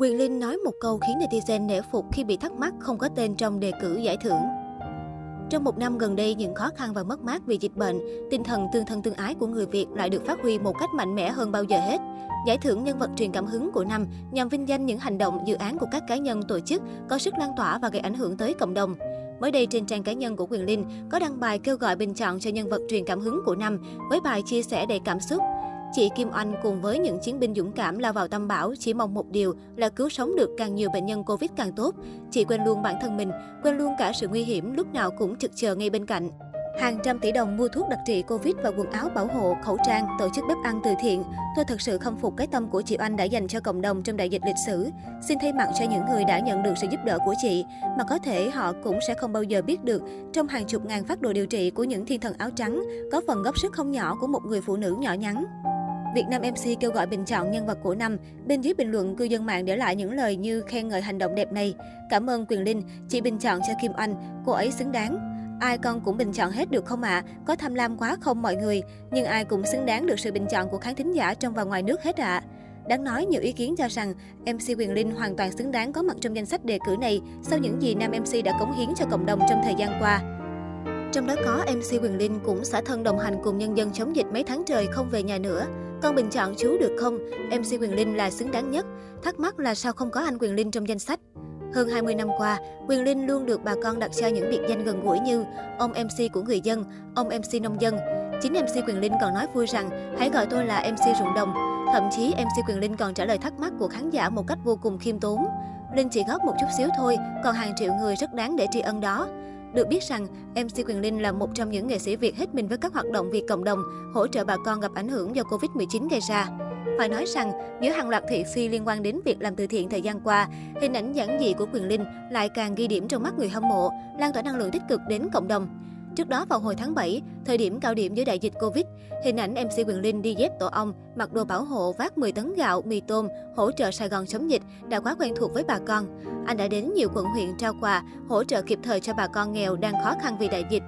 Quyền Linh nói một câu khiến netizen nể phục khi bị thắc mắc không có tên trong đề cử giải thưởng. Trong một năm gần đây, những khó khăn và mất mát vì dịch bệnh, tinh thần tương thân tương ái của người Việt lại được phát huy một cách mạnh mẽ hơn bao giờ hết. Giải thưởng nhân vật truyền cảm hứng của năm nhằm vinh danh những hành động, dự án của các cá nhân tổ chức có sức lan tỏa và gây ảnh hưởng tới cộng đồng. Mới đây trên trang cá nhân của Quyền Linh có đăng bài kêu gọi bình chọn cho nhân vật truyền cảm hứng của năm với bài chia sẻ đầy cảm xúc. Chị Kim Oanh cùng với những chiến binh dũng cảm lao vào tâm bão chỉ mong một điều là cứu sống được càng nhiều bệnh nhân Covid càng tốt. Chị quên luôn bản thân mình, quên luôn cả sự nguy hiểm lúc nào cũng trực chờ ngay bên cạnh. Hàng trăm tỷ đồng mua thuốc đặc trị Covid và quần áo bảo hộ, khẩu trang, tổ chức bếp ăn từ thiện. Tôi thật sự khâm phục cái tâm của chị Oanh đã dành cho cộng đồng trong đại dịch lịch sử. Xin thay mặt cho những người đã nhận được sự giúp đỡ của chị, mà có thể họ cũng sẽ không bao giờ biết được, trong hàng chục ngàn phát đồ điều trị của những thiên thần áo trắng, có phần góp sức không nhỏ của một người phụ nữ nhỏ nhắn. Việt Nam MC kêu gọi bình chọn nhân vật của năm. Bên dưới bình luận, cư dân mạng để lại những lời như khen ngợi hành động đẹp này. Cảm ơn Quyền Linh, chị bình chọn cho Kim Anh, cô ấy xứng đáng. Ai con cũng bình chọn hết được không ạ? À? Có tham lam quá không mọi người? Nhưng ai cũng xứng đáng được sự bình chọn của khán thính giả trong và ngoài nước hết ạ. À. Đáng nói, nhiều ý kiến cho rằng MC Quyền Linh hoàn toàn xứng đáng có mặt trong danh sách đề cử này sau những gì nam MC đã cống hiến cho cộng đồng trong thời gian qua. Trong đó có MC Quyền Linh cũng xả thân đồng hành cùng nhân dân chống dịch mấy tháng trời không về nhà nữa. Con bình chọn chú được không? MC Quyền Linh là xứng đáng nhất. Thắc mắc là sao không có anh Quyền Linh trong danh sách? Hơn 20 năm qua, Quyền Linh luôn được bà con đặt cho những biệt danh gần gũi như ông MC của người dân, ông MC nông dân. Chính MC Quyền Linh còn nói vui rằng hãy gọi tôi là MC ruộng đồng. Thậm chí MC Quyền Linh còn trả lời thắc mắc của khán giả một cách vô cùng khiêm tốn. Linh chỉ góp một chút xíu thôi, còn hàng triệu người rất đáng để tri ân đó. Được biết rằng, MC Quyền Linh là một trong những nghệ sĩ Việt hết mình với các hoạt động vì cộng đồng, hỗ trợ bà con gặp ảnh hưởng do Covid-19 gây ra. Phải nói rằng, giữa hàng loạt thị phi liên quan đến việc làm từ thiện thời gian qua, hình ảnh giản dị của Quyền Linh lại càng ghi điểm trong mắt người hâm mộ, lan tỏa năng lượng tích cực đến cộng đồng. Trước đó vào hồi tháng 7, thời điểm cao điểm giữa đại dịch Covid, hình ảnh MC Quyền Linh đi dép tổ ong, mặc đồ bảo hộ vác 10 tấn gạo, mì tôm, hỗ trợ Sài Gòn chống dịch đã quá quen thuộc với bà con. Anh đã đến nhiều quận huyện trao quà, hỗ trợ kịp thời cho bà con nghèo đang khó khăn vì đại dịch.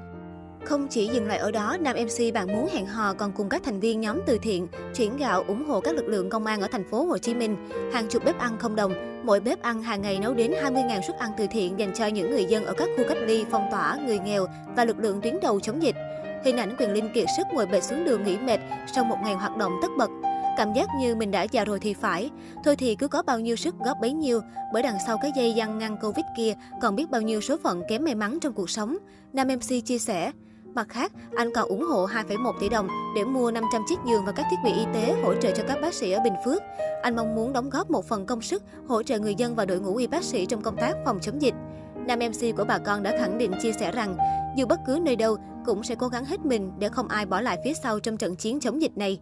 Không chỉ dừng lại ở đó, nam MC bạn muốn hẹn hò còn cùng các thành viên nhóm từ thiện chuyển gạo ủng hộ các lực lượng công an ở thành phố Hồ Chí Minh. Hàng chục bếp ăn không đồng, mỗi bếp ăn hàng ngày nấu đến 20.000 suất ăn từ thiện dành cho những người dân ở các khu cách ly, phong tỏa, người nghèo và lực lượng tuyến đầu chống dịch. Hình ảnh quyền linh kiệt sức ngồi bệt xuống đường nghỉ mệt sau một ngày hoạt động tất bật. Cảm giác như mình đã già rồi thì phải. Thôi thì cứ có bao nhiêu sức góp bấy nhiêu, bởi đằng sau cái dây dăng ngăn Covid kia còn biết bao nhiêu số phận kém may mắn trong cuộc sống. Nam MC chia sẻ. Mặt khác, anh còn ủng hộ 2,1 tỷ đồng để mua 500 chiếc giường và các thiết bị y tế hỗ trợ cho các bác sĩ ở Bình Phước. Anh mong muốn đóng góp một phần công sức hỗ trợ người dân và đội ngũ y bác sĩ trong công tác phòng chống dịch. Nam MC của bà con đã khẳng định chia sẻ rằng, dù bất cứ nơi đâu cũng sẽ cố gắng hết mình để không ai bỏ lại phía sau trong trận chiến chống dịch này.